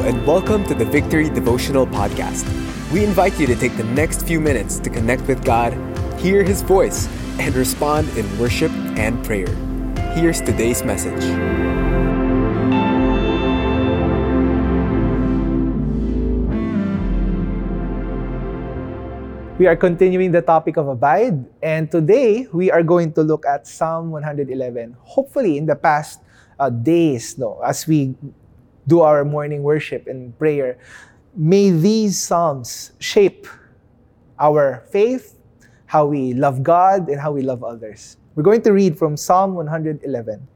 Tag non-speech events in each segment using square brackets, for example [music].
and welcome to the Victory Devotional Podcast. We invite you to take the next few minutes to connect with God, hear His voice, and respond in worship and prayer. Here's today's message. We are continuing the topic of abide, and today we are going to look at Psalm 111. Hopefully, in the past uh, days, no, as we do our morning worship and prayer, may these Psalms shape our faith, how we love God, and how we love others. We're going to read from Psalm 111.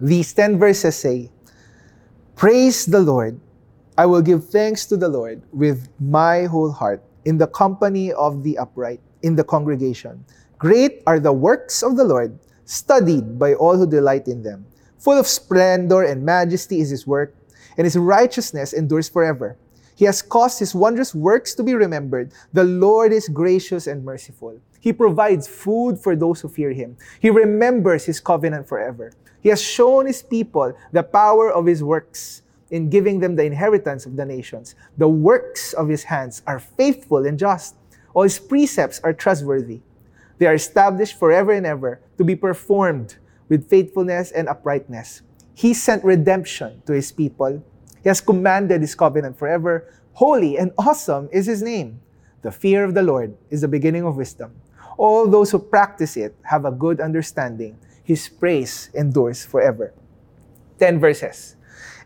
These 10 verses say, Praise the Lord. I will give thanks to the Lord with my whole heart in the company of the upright, in the congregation. Great are the works of the Lord, studied by all who delight in them. Full of splendor and majesty is his work, and his righteousness endures forever. He has caused his wondrous works to be remembered. The Lord is gracious and merciful. He provides food for those who fear him. He remembers his covenant forever. He has shown his people the power of his works in giving them the inheritance of the nations. The works of his hands are faithful and just. All his precepts are trustworthy. They are established forever and ever to be performed with faithfulness and uprightness. He sent redemption to his people. He has commanded his covenant forever. Holy and awesome is his name. The fear of the Lord is the beginning of wisdom. All those who practice it have a good understanding. His praise endures forever. 10 verses.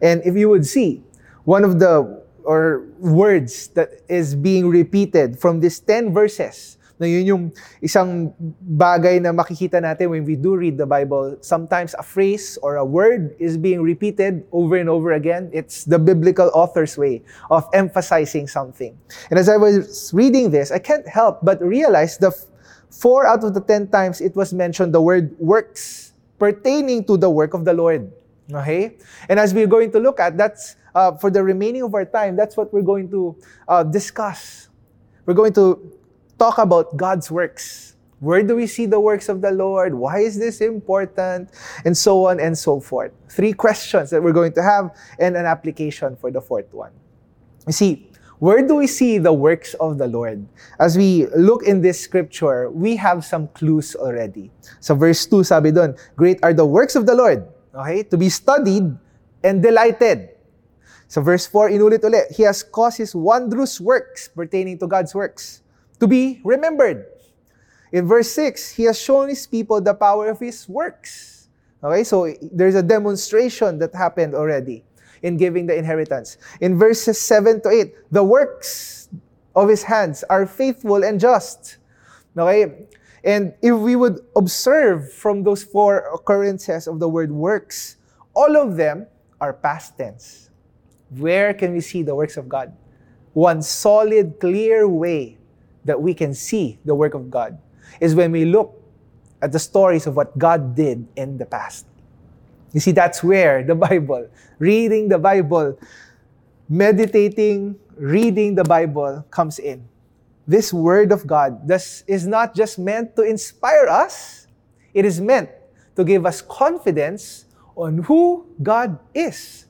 And if you would see, one of the or words that is being repeated from these 10 verses na yun yung isang bagay na makikita natin when we do read the Bible. Sometimes a phrase or a word is being repeated over and over again. It's the biblical author's way of emphasizing something. And as I was reading this, I can't help but realize the four out of the ten times it was mentioned the word works pertaining to the work of the Lord. Okay? And as we're going to look at, that's uh, for the remaining of our time, that's what we're going to uh, discuss. We're going to talk about God's works. Where do we see the works of the Lord? Why is this important? And so on and so forth. Three questions that we're going to have and an application for the fourth one. You see, where do we see the works of the Lord? As we look in this scripture, we have some clues already. So verse 2 sabi Great are the works of the Lord, okay, to be studied and delighted. So verse 4, inulit ulit, He has caused His wondrous works pertaining to God's works to be remembered. In verse 6, he has shown his people the power of his works. Okay, so there's a demonstration that happened already in giving the inheritance. In verses 7 to 8, the works of his hands are faithful and just. Okay? And if we would observe from those four occurrences of the word works, all of them are past tense. Where can we see the works of God? One solid, clear way that we can see the work of God is when we look at the stories of what God did in the past. You see, that's where the Bible, reading the Bible, meditating, reading the Bible comes in. This Word of God this is not just meant to inspire us, it is meant to give us confidence on who God is.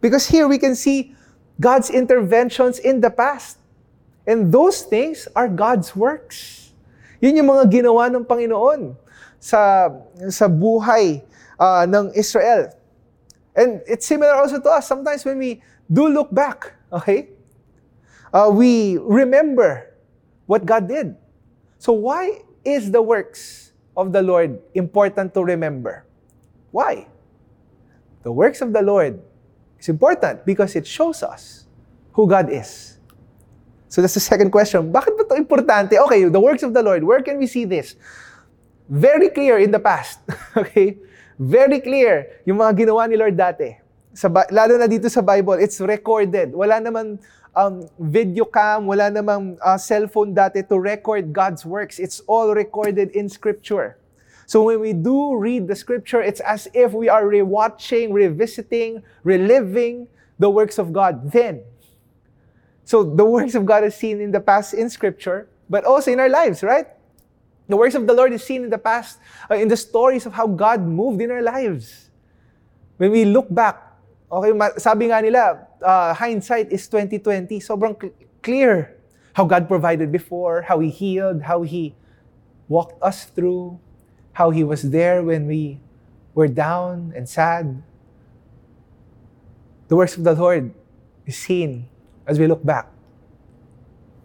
Because here we can see God's interventions in the past. And those things are God's works. Yun yung mga ginawa ng Panginoon sa, sa buhay uh, ng Israel. And it's similar also to us. Sometimes when we do look back, okay, uh, we remember what God did. So why is the works of the Lord important to remember? Why? The works of the Lord is important because it shows us who God is. So that's the second question. Bakit ba ito importante? Okay, the works of the Lord, where can we see this? Very clear in the past. [laughs] okay? Very clear yung mga ginawa ni Lord dati. Sa, lalo na dito sa Bible, it's recorded. Wala naman um, video cam, wala namang uh, cellphone dati to record God's works. It's all recorded in Scripture. So when we do read the Scripture, it's as if we are rewatching, revisiting, reliving the works of God. Then, so the works of God is seen in the past in Scripture, but also in our lives, right? The works of the Lord is seen in the past, uh, in the stories of how God moved in our lives. When we look back, okay, sabi nga nila, uh, hindsight is 2020. Sobrang cl- clear how God provided before, how He healed, how He walked us through, how He was there when we were down and sad. The works of the Lord is seen as we look back.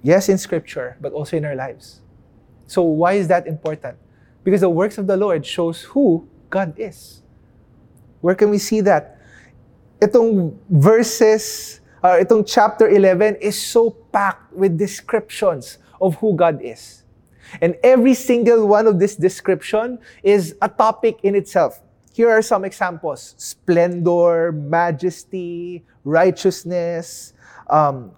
Yes, in Scripture, but also in our lives. So why is that important? Because the works of the Lord shows who God is. Where can we see that? Itong verses, uh, itong chapter 11 is so packed with descriptions of who God is. And every single one of this description is a topic in itself. Here are some examples splendor, majesty, righteousness, um,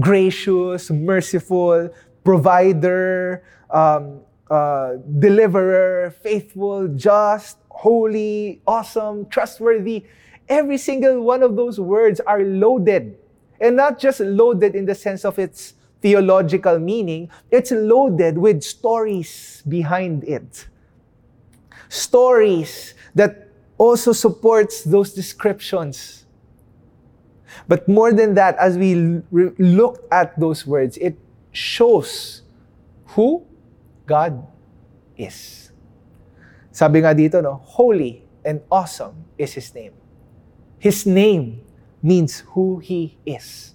gracious, merciful, provider, um, uh, deliverer, faithful, just, holy, awesome, trustworthy. Every single one of those words are loaded. And not just loaded in the sense of its theological meaning, it's loaded with stories behind it. Stories that also supports those descriptions. But more than that, as we look at those words, it shows who God is. Sabi nga dito, no, holy and awesome is His name. His name means who He is.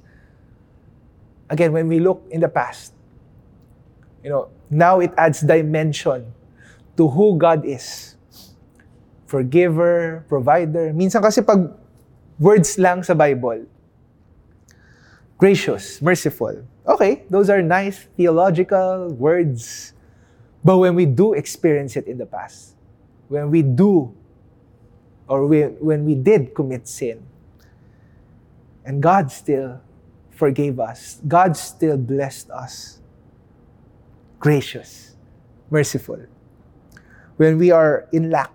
Again, when we look in the past, you know, now it adds dimension to who God is. Forgiver, provider. Minsan kasi pag words lang sa Bible, gracious, merciful. Okay, those are nice theological words. But when we do experience it in the past, when we do, or we, when we did commit sin, and God still forgave us, God still blessed us, gracious, merciful. When we are in lack,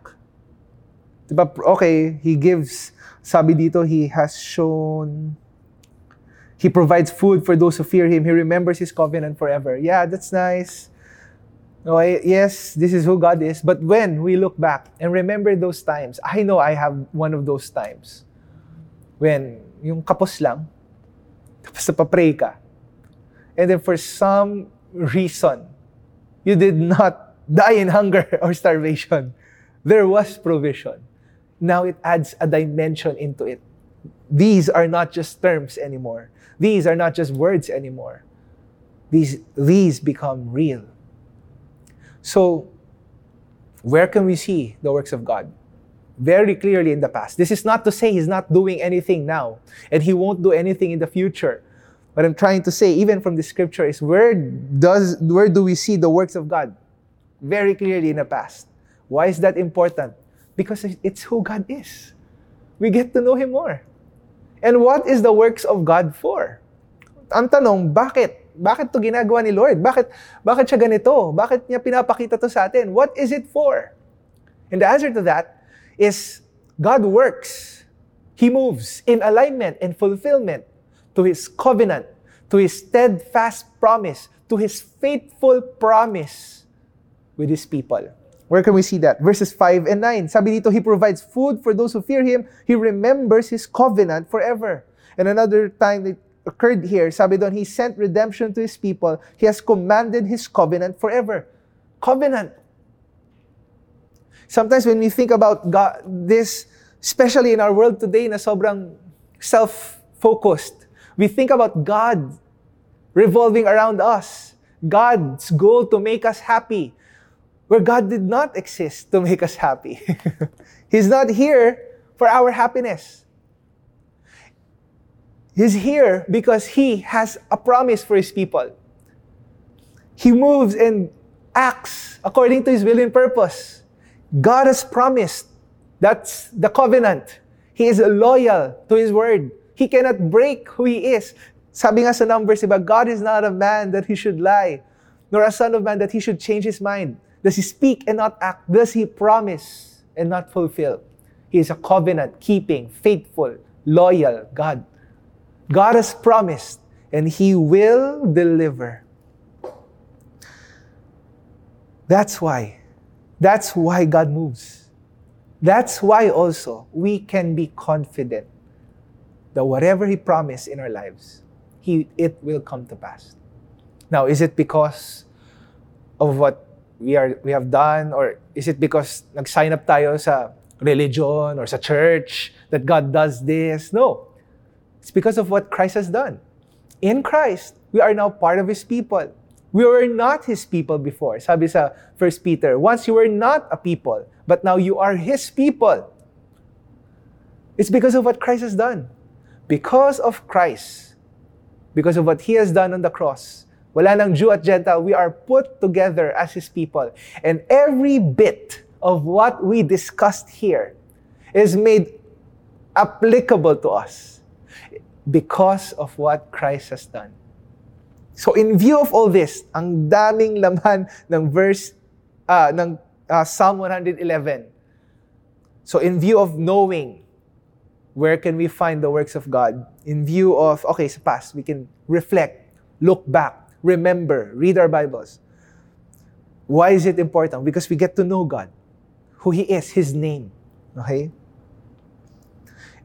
diba, okay, He gives, sabi dito, He has shown, He provides food for those who fear Him. He remembers His covenant forever. Yeah, that's nice. Okay, yes, this is who God is. But when we look back and remember those times, I know I have one of those times. When yung kapos lang, tapos napapray ka. And then for some reason, you did not die in hunger [laughs] or starvation. There was provision. Now it adds a dimension into it. These are not just terms anymore. These are not just words anymore. These, these become real. So, where can we see the works of God? Very clearly in the past. This is not to say He's not doing anything now, and He won't do anything in the future. What I'm trying to say, even from the scripture, is where does where do we see the works of God? Very clearly in the past. Why is that important? Because it's who God is. We get to know Him more. And what is the works of God for? Ang tanong, bakit? Bakit to ginagawa ni Lord? Bakit, bakit siya ganito? Bakit niya pinapakita to sa atin? What is it for? And the answer to that is God works. He moves in alignment and fulfillment to His covenant, to His steadfast promise, to His faithful promise with His people. Where can we see that? Verses 5 and 9. Sabi dito, He provides food for those who fear Him. He remembers His covenant forever. And another time, it occurred here, sabi He sent redemption to His people. He has commanded His covenant forever. Covenant. Sometimes when we think about God, this, especially in our world today na sobrang self-focused, we think about God revolving around us. God's goal to make us happy, where God did not exist to make us happy. [laughs] He's not here for our happiness. He's here because He has a promise for His people. He moves and acts according to His will and purpose. God has promised. That's the covenant. He is loyal to His word. He cannot break who He is. Sabi nga sa Numbers, diba, God is not a man that He should lie, nor a son of man that He should change His mind. Does He speak and not act? Does He promise and not fulfill? He is a covenant keeping, faithful, loyal God. God has promised, and He will deliver. That's why. That's why God moves. That's why also we can be confident that whatever He promised in our lives, He it will come to pass. Now, is it because of what we are we have done, or is it because nag-sign up tayo sa religion or sa church that God does this? No. It's because of what Christ has done. In Christ, we are now part of His people. We were not His people before. Sabi sa 1 Peter, once you were not a people, but now you are His people. It's because of what Christ has done. Because of Christ, because of what He has done on the cross, wala nang Jew at Gentile, we are put together as His people. And every bit of what we discussed here is made applicable to us because of what Christ has done. So in view of all this, ang daming laman ng verse uh, ng uh, Psalm 111. So in view of knowing where can we find the works of God, in view of okay, sa past, we can reflect, look back, remember, read our Bibles. Why is it important? Because we get to know God, who He is, His name. Okay?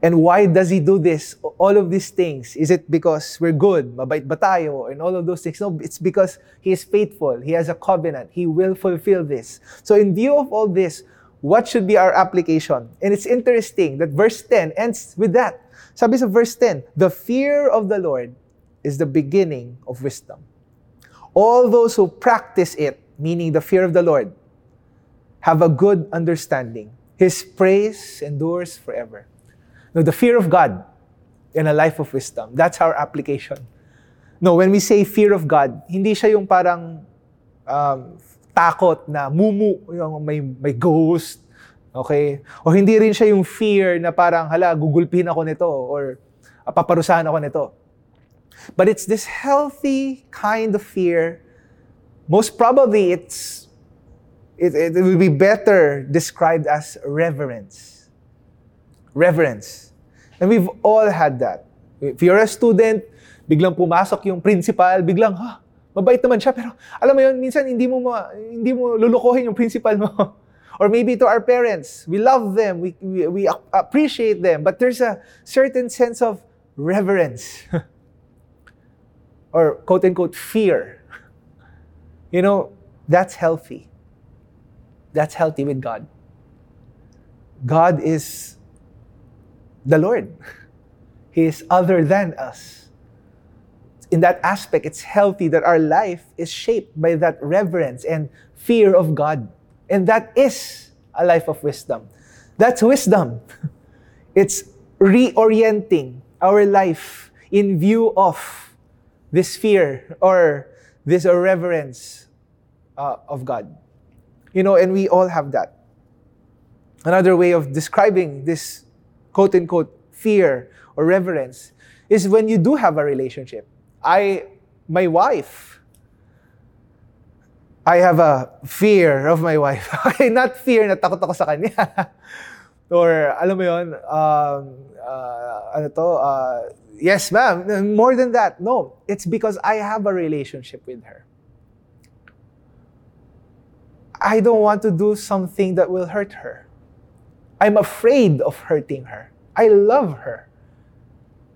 And why does He do this? All of these things. Is it because we're good, mabait ba tayo, and all of those things? No, it's because He is faithful. He has a covenant. He will fulfill this. So in view of all this, what should be our application? And it's interesting that verse 10 ends with that. Sabi sa verse 10, the fear of the Lord is the beginning of wisdom. All those who practice it, meaning the fear of the Lord, have a good understanding. His praise endures forever. No, the fear of God and a life of wisdom. That's our application. No, when we say fear of God, hindi siya yung parang um, takot na mumu, yung may, may ghost, okay? O hindi rin siya yung fear na parang, hala, gugulpin ako nito or paparusahan ako nito. But it's this healthy kind of fear. Most probably, it's it, it will be better described as reverence. Reverence. And we've all had that. If you're a student, biglang pumasok yung principal, biglang, ha, mabait naman siya, pero alam mo yun, minsan hindi mo, ma, hindi mo lulukohin yung principal mo. [laughs] Or maybe to our parents, we love them, we, we, we appreciate them, but there's a certain sense of reverence. [laughs] or quote unquote fear. [laughs] You know, that's healthy. That's healthy with God. God is the Lord. [laughs] He is other than us. In that aspect, it's healthy that our life is shaped by that reverence and fear of God. And that is a life of wisdom. That's wisdom. [laughs] It's reorienting our life in view of this fear or this reverence uh, of God. You know, and we all have that. Another way of describing this quote unquote fear or reverence is when you do have a relationship. I, my wife, I have a fear of my wife. [laughs] okay, not fear na takot ako sa kanya. [laughs] or, alam mo yun, um, uh, ano to, uh, yes ma'am, more than that. No, it's because I have a relationship with her. I don't want to do something that will hurt her. I'm afraid of hurting her. I love her.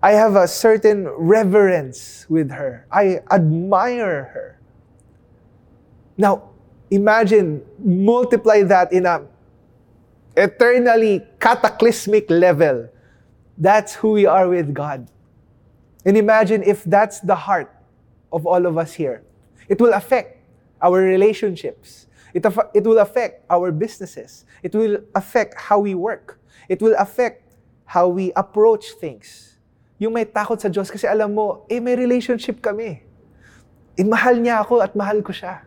I have a certain reverence with her. I admire her. Now, imagine, multiply that in a eternally cataclysmic level. That's who we are with God. And imagine if that's the heart of all of us here. It will affect our relationships. It, it will affect our businesses. It will affect how we work. It will affect how we approach things. Yung may takot sa Diyos kasi alam mo, eh may relationship kami. Eh mahal niya ako at mahal ko siya.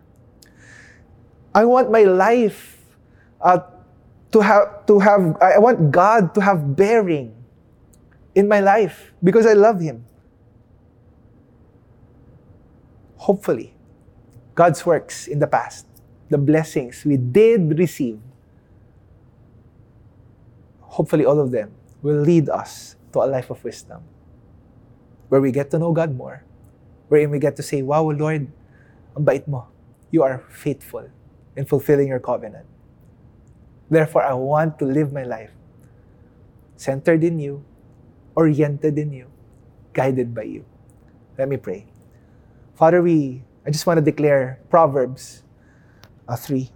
I want my life uh, to have to have I want God to have bearing in my life because I love him. Hopefully, God's works in the past the blessings we did receive, hopefully all of them will lead us to a life of wisdom where we get to know God more, wherein we get to say, Wow, Lord, ang bait mo. You are faithful in fulfilling your covenant. Therefore, I want to live my life centered in you, oriented in you, guided by you. Let me pray. Father, we I just want to declare Proverbs uh, 3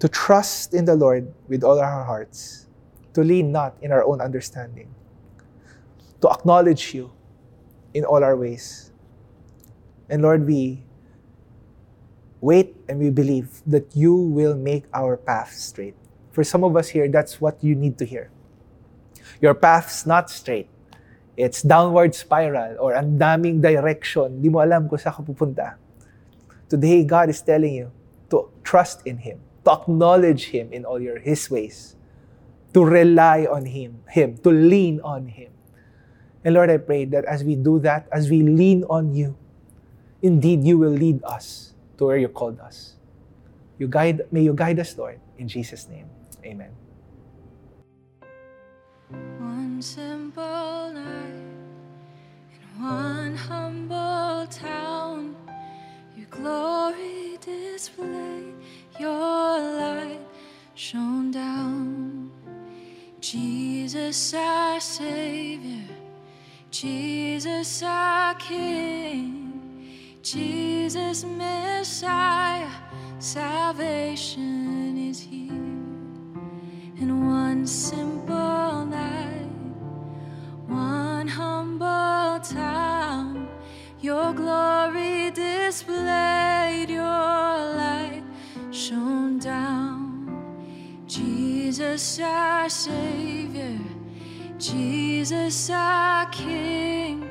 to trust in the Lord with all our hearts, to lean not in our own understanding, to acknowledge you in all our ways. And Lord, we wait and we believe that you will make our path straight. For some of us here, that's what you need to hear. Your path's not straight. It's downward spiral or ang daming direction. Di mo alam kung saan ka pupunta. Today, God is telling you to trust in Him, to acknowledge Him in all your His ways, to rely on Him, Him, to lean on Him. And Lord, I pray that as we do that, as we lean on you, indeed you will lead us to where you called us. You guide, may you guide us, Lord, in Jesus' name. Amen. One simple night in one humble town, your glory display, your light shone down. Jesus, our Savior, Jesus, our King, Jesus, Messiah, salvation is here in one simple night, one humble town. Your glory displayed, your light shone down. Jesus, our Savior, Jesus, our King,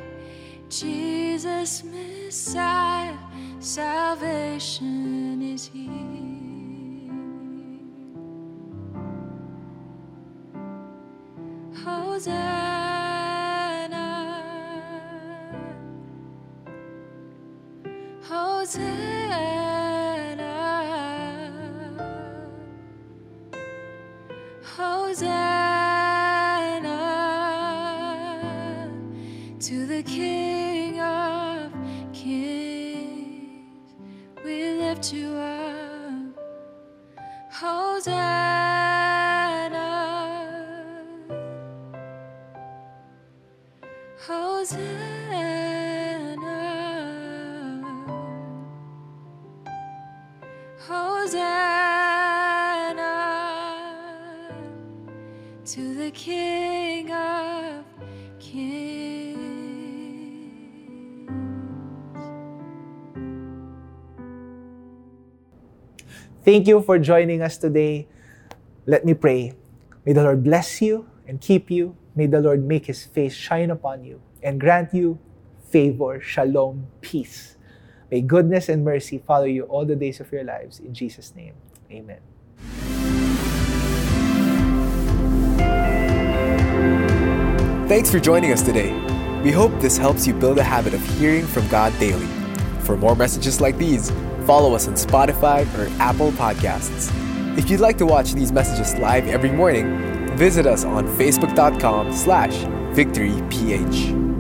Jesus, Messiah, salvation is here. Hosanna, Hosanna, Hosanna to the King of Kings. Thank you for joining us today. Let me pray. May the Lord bless you and keep you. May the Lord make his face shine upon you and grant you favor, shalom, peace. May goodness and mercy follow you all the days of your lives. In Jesus' name, amen. Thanks for joining us today. We hope this helps you build a habit of hearing from God daily. For more messages like these, follow us on Spotify or Apple Podcasts. If you'd like to watch these messages live every morning, visit us on facebook.com slash victoryph.